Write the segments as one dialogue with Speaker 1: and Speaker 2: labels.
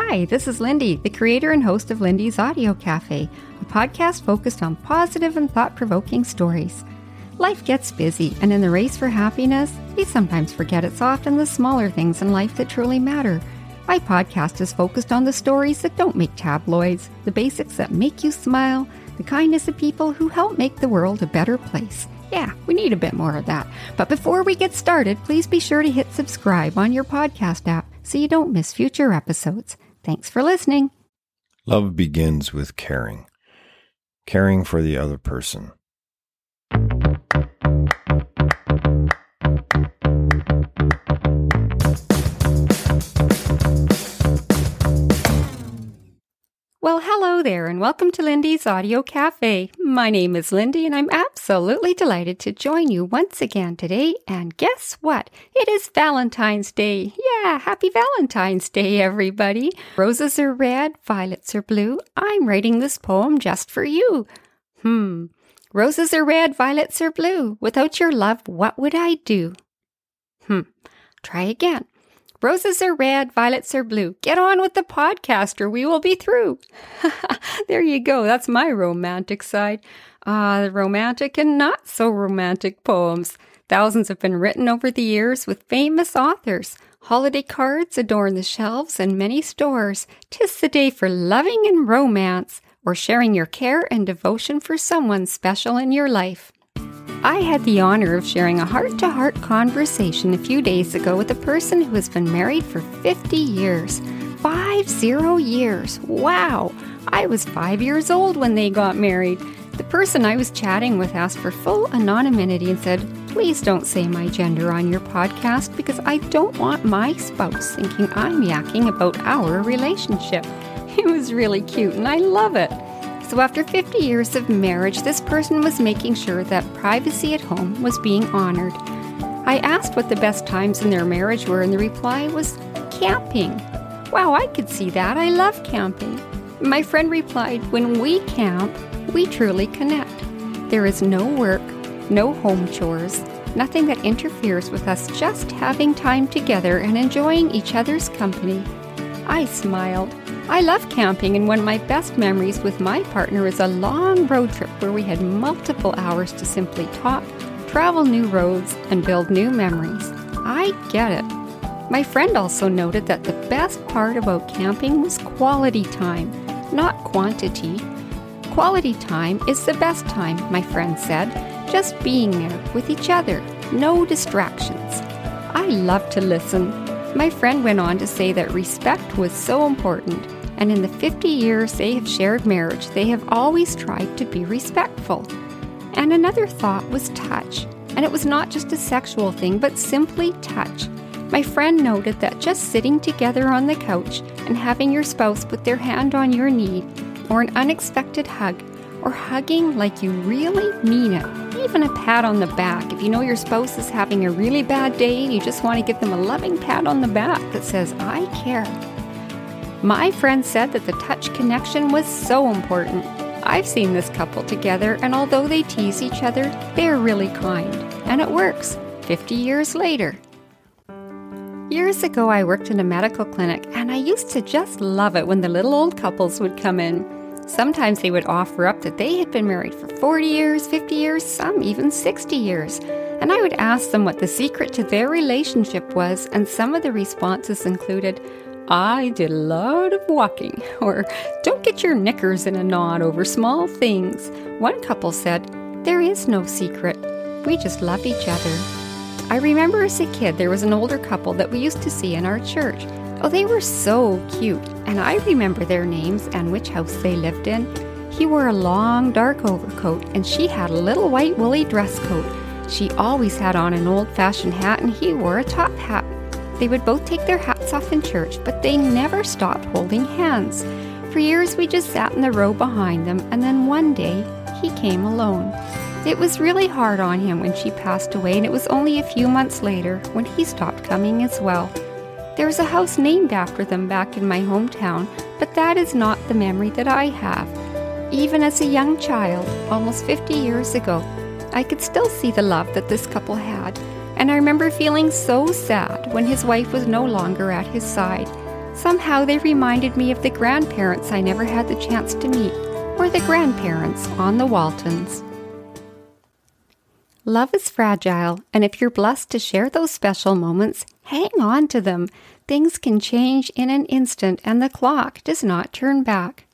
Speaker 1: Hi, this is Lindy, the creator and host of Lindy's Audio Cafe, a podcast focused on positive and thought provoking stories. Life gets busy, and in the race for happiness, we sometimes forget it's often the smaller things in life that truly matter. My podcast is focused on the stories that don't make tabloids, the basics that make you smile, the kindness of people who help make the world a better place. Yeah, we need a bit more of that. But before we get started, please be sure to hit subscribe on your podcast app so you don't miss future episodes. Thanks for listening.
Speaker 2: Love begins with caring, caring for the other person.
Speaker 1: Well, hello there, and welcome to Lindy's Audio Cafe. My name is Lindy, and I'm absolutely delighted to join you once again today. And guess what? It is Valentine's Day. Yeah, happy Valentine's Day, everybody. Roses are red, violets are blue. I'm writing this poem just for you. Hmm. Roses are red, violets are blue. Without your love, what would I do? Hmm. Try again. Roses are red, violets are blue. Get on with the podcast or we will be through. there you go. That's my romantic side. Ah, uh, the romantic and not so romantic poems. Thousands have been written over the years with famous authors. Holiday cards adorn the shelves in many stores. Tis the day for loving and romance, or sharing your care and devotion for someone special in your life. I had the honor of sharing a heart to heart conversation a few days ago with a person who has been married for 50 years. Five zero years. Wow! I was five years old when they got married. The person I was chatting with asked for full anonymity and said, Please don't say my gender on your podcast because I don't want my spouse thinking I'm yakking about our relationship. It was really cute and I love it. So, after 50 years of marriage, this person was making sure that privacy at home was being honored. I asked what the best times in their marriage were, and the reply was camping. Wow, I could see that. I love camping. My friend replied, When we camp, we truly connect. There is no work, no home chores, nothing that interferes with us just having time together and enjoying each other's company. I smiled. I love camping, and one of my best memories with my partner is a long road trip where we had multiple hours to simply talk, travel new roads, and build new memories. I get it. My friend also noted that the best part about camping was quality time, not quantity. Quality time is the best time, my friend said, just being there with each other, no distractions. I love to listen. My friend went on to say that respect was so important and in the 50 years they have shared marriage, they have always tried to be respectful. And another thought was touch, and it was not just a sexual thing, but simply touch. My friend noted that just sitting together on the couch and having your spouse put their hand on your knee, or an unexpected hug, or hugging like you really mean it, even a pat on the back. If you know your spouse is having a really bad day and you just want to give them a loving pat on the back that says, I care, my friend said that the touch connection was so important. I've seen this couple together, and although they tease each other, they're really kind. And it works 50 years later. Years ago, I worked in a medical clinic, and I used to just love it when the little old couples would come in. Sometimes they would offer up that they had been married for 40 years, 50 years, some even 60 years. And I would ask them what the secret to their relationship was, and some of the responses included, I did a lot of walking, or don't get your knickers in a knot over small things. One couple said, There is no secret. We just love each other. I remember as a kid there was an older couple that we used to see in our church. Oh, they were so cute, and I remember their names and which house they lived in. He wore a long dark overcoat, and she had a little white woolly dress coat. She always had on an old fashioned hat, and he wore a top hat. They would both take their hats off in church, but they never stopped holding hands. For years, we just sat in the row behind them, and then one day, he came alone. It was really hard on him when she passed away, and it was only a few months later when he stopped coming as well. There's a house named after them back in my hometown, but that is not the memory that I have. Even as a young child, almost 50 years ago, I could still see the love that this couple had and I remember feeling so sad when his wife was no longer at his side. Somehow they reminded me of the grandparents I never had the chance to meet, or the grandparents on the Waltons. Love is fragile, and if you're blessed to share those special moments, hang on to them. Things can change in an instant, and the clock does not turn back.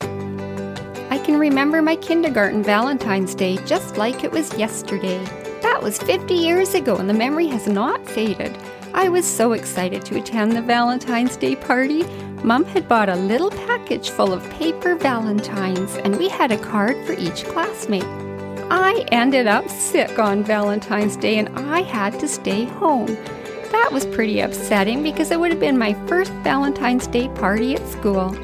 Speaker 1: I can remember my kindergarten Valentine's Day just like it was yesterday. That was 50 years ago, and the memory has not faded. I was so excited to attend the Valentine's Day party. Mum had bought a little package full of paper valentines, and we had a card for each classmate. I ended up sick on Valentine's Day and I had to stay home. That was pretty upsetting because it would have been my first Valentine's Day party at school.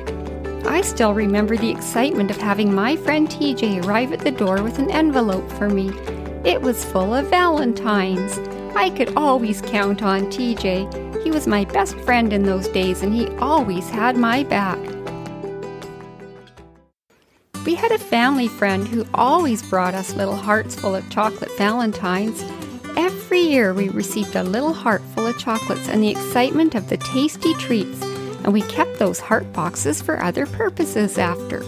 Speaker 1: I still remember the excitement of having my friend TJ arrive at the door with an envelope for me. It was full of Valentines. I could always count on TJ. He was my best friend in those days and he always had my back. We had a family friend who always brought us little hearts full of chocolate valentines. Year we received a little heart full of chocolates and the excitement of the tasty treats, and we kept those heart boxes for other purposes after.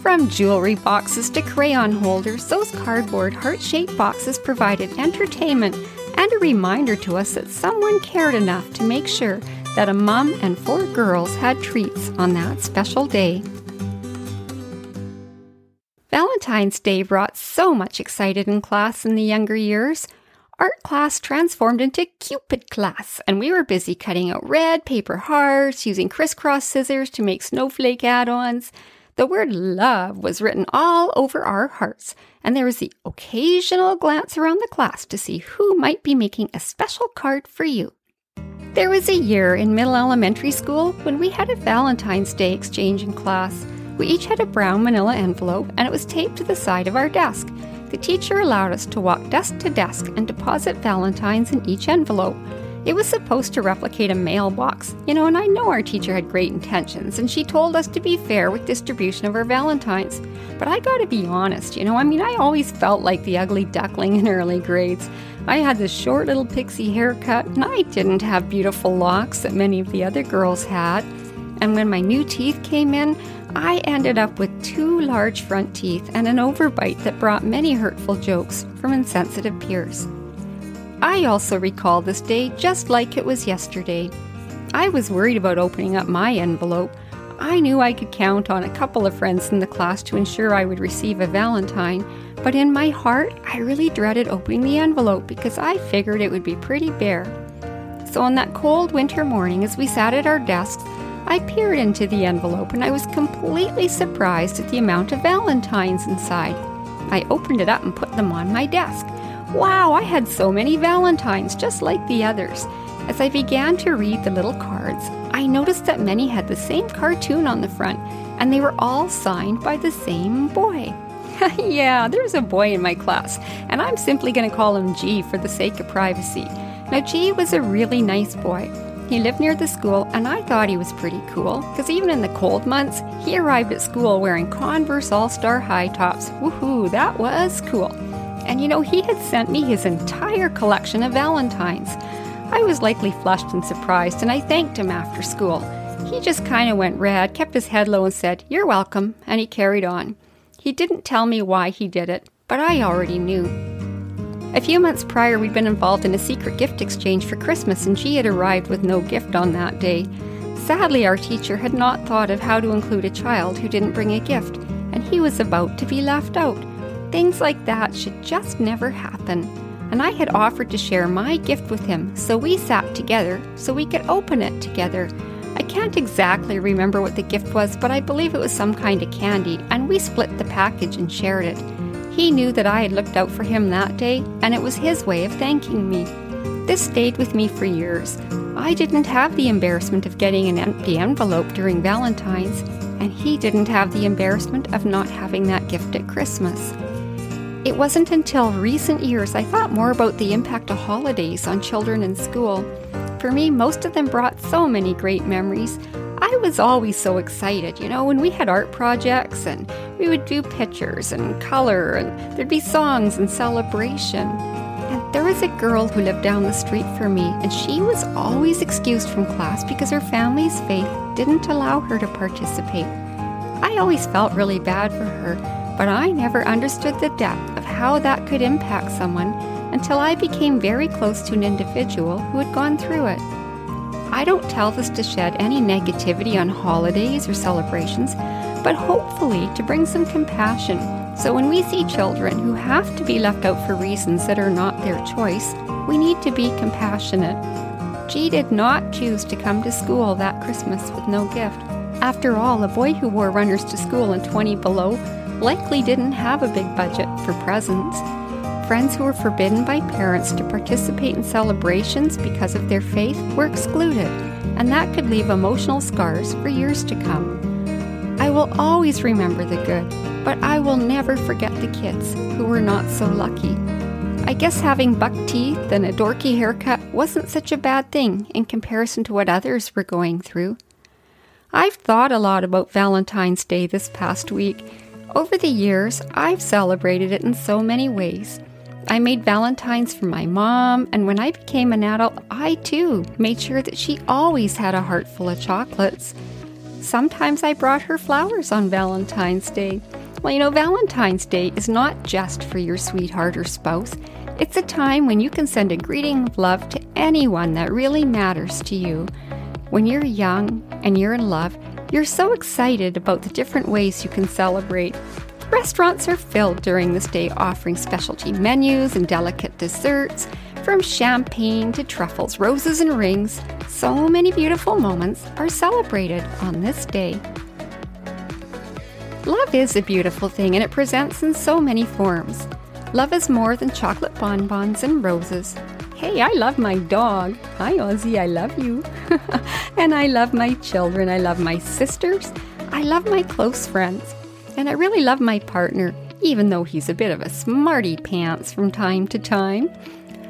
Speaker 1: From jewelry boxes to crayon holders, those cardboard heart shaped boxes provided entertainment and a reminder to us that someone cared enough to make sure that a mom and four girls had treats on that special day. Valentine's Day brought so much excited in class in the younger years. Art class transformed into Cupid class, and we were busy cutting out red paper hearts, using crisscross scissors to make snowflake add ons. The word love was written all over our hearts, and there was the occasional glance around the class to see who might be making a special card for you. There was a year in middle elementary school when we had a Valentine's Day exchange in class. We each had a brown manila envelope, and it was taped to the side of our desk. The teacher allowed us to walk desk to desk and deposit valentines in each envelope. It was supposed to replicate a mailbox, you know, and I know our teacher had great intentions, and she told us to be fair with distribution of our valentines. But I gotta be honest, you know, I mean, I always felt like the ugly duckling in early grades. I had this short little pixie haircut, and I didn't have beautiful locks that many of the other girls had. And when my new teeth came in, I ended up with two large front teeth and an overbite that brought many hurtful jokes from insensitive peers. I also recall this day just like it was yesterday. I was worried about opening up my envelope. I knew I could count on a couple of friends in the class to ensure I would receive a Valentine, but in my heart, I really dreaded opening the envelope because I figured it would be pretty bare. So on that cold winter morning, as we sat at our desks, I peered into the envelope and I was completely surprised at the amount of Valentines inside. I opened it up and put them on my desk. Wow, I had so many Valentines, just like the others. As I began to read the little cards, I noticed that many had the same cartoon on the front, and they were all signed by the same boy. yeah, there's a boy in my class, and I'm simply going to call him G for the sake of privacy. Now, G was a really nice boy. He lived near the school, and I thought he was pretty cool, because even in the cold months, he arrived at school wearing Converse All Star high tops. Woohoo, that was cool. And you know, he had sent me his entire collection of Valentines. I was likely flushed and surprised, and I thanked him after school. He just kind of went red, kept his head low, and said, You're welcome, and he carried on. He didn't tell me why he did it, but I already knew. A few months prior, we'd been involved in a secret gift exchange for Christmas, and she had arrived with no gift on that day. Sadly, our teacher had not thought of how to include a child who didn't bring a gift, and he was about to be left out. Things like that should just never happen. And I had offered to share my gift with him, so we sat together so we could open it together. I can't exactly remember what the gift was, but I believe it was some kind of candy, and we split the package and shared it. He knew that I had looked out for him that day, and it was his way of thanking me. This stayed with me for years. I didn't have the embarrassment of getting an empty envelope during Valentine's, and he didn't have the embarrassment of not having that gift at Christmas. It wasn't until recent years I thought more about the impact of holidays on children in school. For me, most of them brought so many great memories. I was always so excited, you know, when we had art projects and we would do pictures and color and there'd be songs and celebration. And there was a girl who lived down the street from me, and she was always excused from class because her family's faith didn't allow her to participate. I always felt really bad for her, but I never understood the depth of how that could impact someone until I became very close to an individual who had gone through it. I don't tell this to shed any negativity on holidays or celebrations, but hopefully to bring some compassion. So when we see children who have to be left out for reasons that are not their choice, we need to be compassionate. G did not choose to come to school that Christmas with no gift. After all, a boy who wore runners to school in 20 below likely didn't have a big budget for presents. Friends who were forbidden by parents to participate in celebrations because of their faith were excluded, and that could leave emotional scars for years to come. I will always remember the good, but I will never forget the kids who were not so lucky. I guess having buck teeth and a dorky haircut wasn't such a bad thing in comparison to what others were going through. I've thought a lot about Valentine's Day this past week. Over the years, I've celebrated it in so many ways. I made Valentines for my mom, and when I became an adult, I too made sure that she always had a heart full of chocolates. Sometimes I brought her flowers on Valentine's Day. Well, you know, Valentine's Day is not just for your sweetheart or spouse. It's a time when you can send a greeting of love to anyone that really matters to you. When you're young and you're in love, you're so excited about the different ways you can celebrate. Restaurants are filled during this day offering specialty menus and delicate desserts, from champagne to truffles, roses, and rings. So many beautiful moments are celebrated on this day. Love is a beautiful thing and it presents in so many forms. Love is more than chocolate bonbons and roses. Hey, I love my dog. Hi, Ozzy, I love you. and I love my children. I love my sisters. I love my close friends. And I really love my partner, even though he's a bit of a smarty pants from time to time.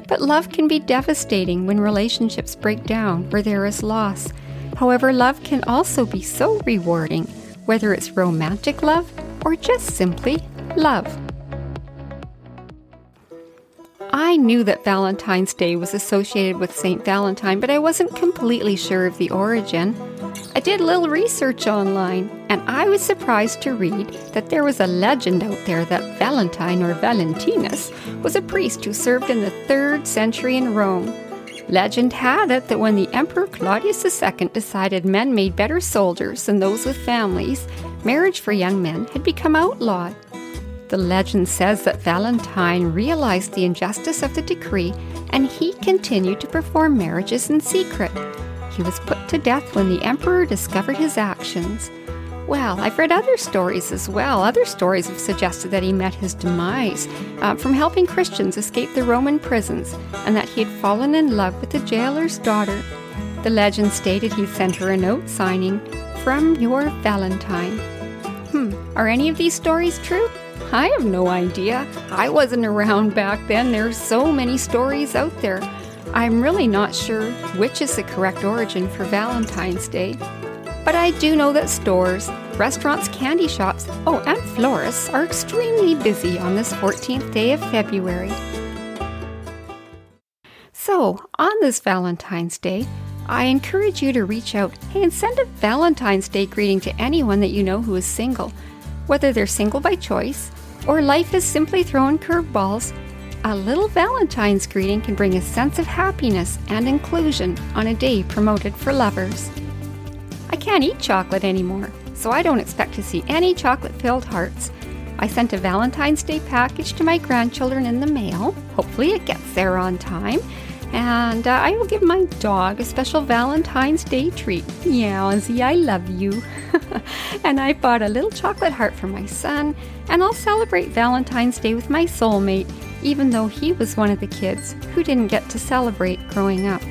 Speaker 1: But love can be devastating when relationships break down or there is loss. However, love can also be so rewarding, whether it's romantic love or just simply love. I knew that Valentine's Day was associated with St. Valentine, but I wasn't completely sure of the origin. I did a little research online, and I was surprised to read that there was a legend out there that Valentine or Valentinus was a priest who served in the 3rd century in Rome. Legend had it that when the Emperor Claudius II decided men made better soldiers than those with families, marriage for young men had become outlawed. The legend says that Valentine realized the injustice of the decree and he continued to perform marriages in secret. He was put to death when the emperor discovered his actions. Well, I've read other stories as well. Other stories have suggested that he met his demise uh, from helping Christians escape the Roman prisons and that he had fallen in love with the jailer's daughter. The legend stated he sent her a note signing, From your Valentine. Hmm, are any of these stories true? I have no idea. I wasn't around back then. There's so many stories out there. I'm really not sure which is the correct origin for Valentine's Day. But I do know that stores, restaurants, candy shops, oh, and florists are extremely busy on this 14th day of February. So, on this Valentine's Day, I encourage you to reach out and send a Valentine's Day greeting to anyone that you know who is single. Whether they're single by choice or life has simply thrown curveballs, a little Valentine's greeting can bring a sense of happiness and inclusion on a day promoted for lovers. I can't eat chocolate anymore, so I don't expect to see any chocolate filled hearts. I sent a Valentine's Day package to my grandchildren in the mail. Hopefully, it gets there on time. And uh, I will give my dog a special Valentine's Day treat. Yeah, Ozzy, I love you. and I bought a little chocolate heart for my son, and I'll celebrate Valentine's Day with my soulmate, even though he was one of the kids who didn't get to celebrate growing up.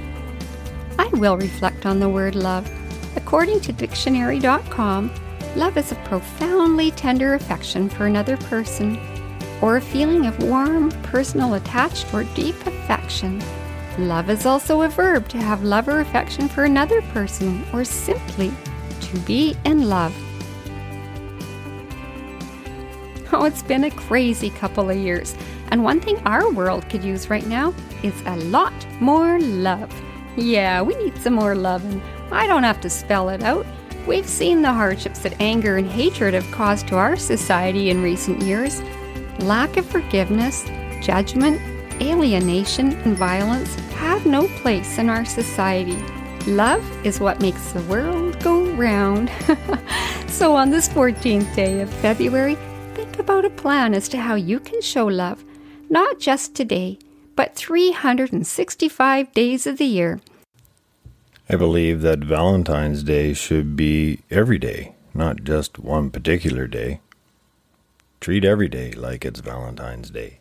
Speaker 1: I will reflect on the word love. According to dictionary.com, love is a profoundly tender affection for another person, or a feeling of warm, personal, attached, or deep affection. Love is also a verb to have love or affection for another person, or simply to be in love. Oh, it's been a crazy couple of years, and one thing our world could use right now is a lot more love. Yeah, we need some more love, and I don't have to spell it out. We've seen the hardships that anger and hatred have caused to our society in recent years. Lack of forgiveness, judgment, alienation, and violence have no place in our society. Love is what makes the world go round. so, on this 14th day of February, think about a plan as to how you can show love, not just today, but 365 days of the year.
Speaker 2: I believe that Valentine's Day should be every day, not just one particular day. Treat every day like it's Valentine's Day.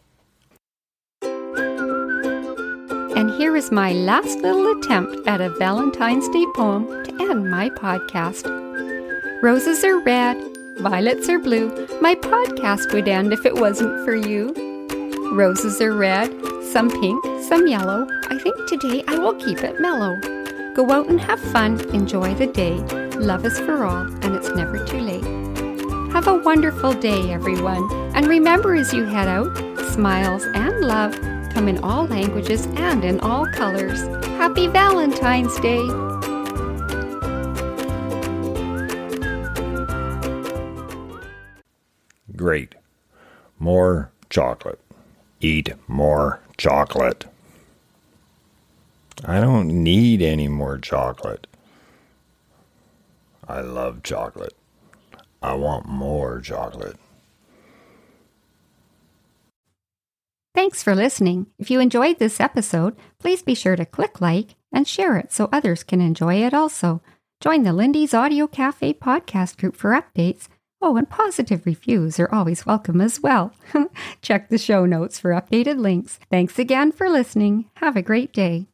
Speaker 1: And here is my last little attempt at a Valentine's Day poem to end my podcast. Roses are red, violets are blue. My podcast would end if it wasn't for you. Roses are red, some pink, some yellow. I think today I will keep it mellow. Go out and have fun, enjoy the day. Love is for all, and it's never too late. Have a wonderful day, everyone. And remember as you head out, smiles and love come in all languages and in all colors. Happy Valentine's Day!
Speaker 2: Great. More chocolate. Eat more chocolate. I don't need any more chocolate. I love chocolate. I want more chocolate.
Speaker 1: Thanks for listening. If you enjoyed this episode, please be sure to click like and share it so others can enjoy it also. Join the Lindy's Audio Cafe podcast group for updates. Oh, and positive reviews are always welcome as well. Check the show notes for updated links. Thanks again for listening. Have a great day.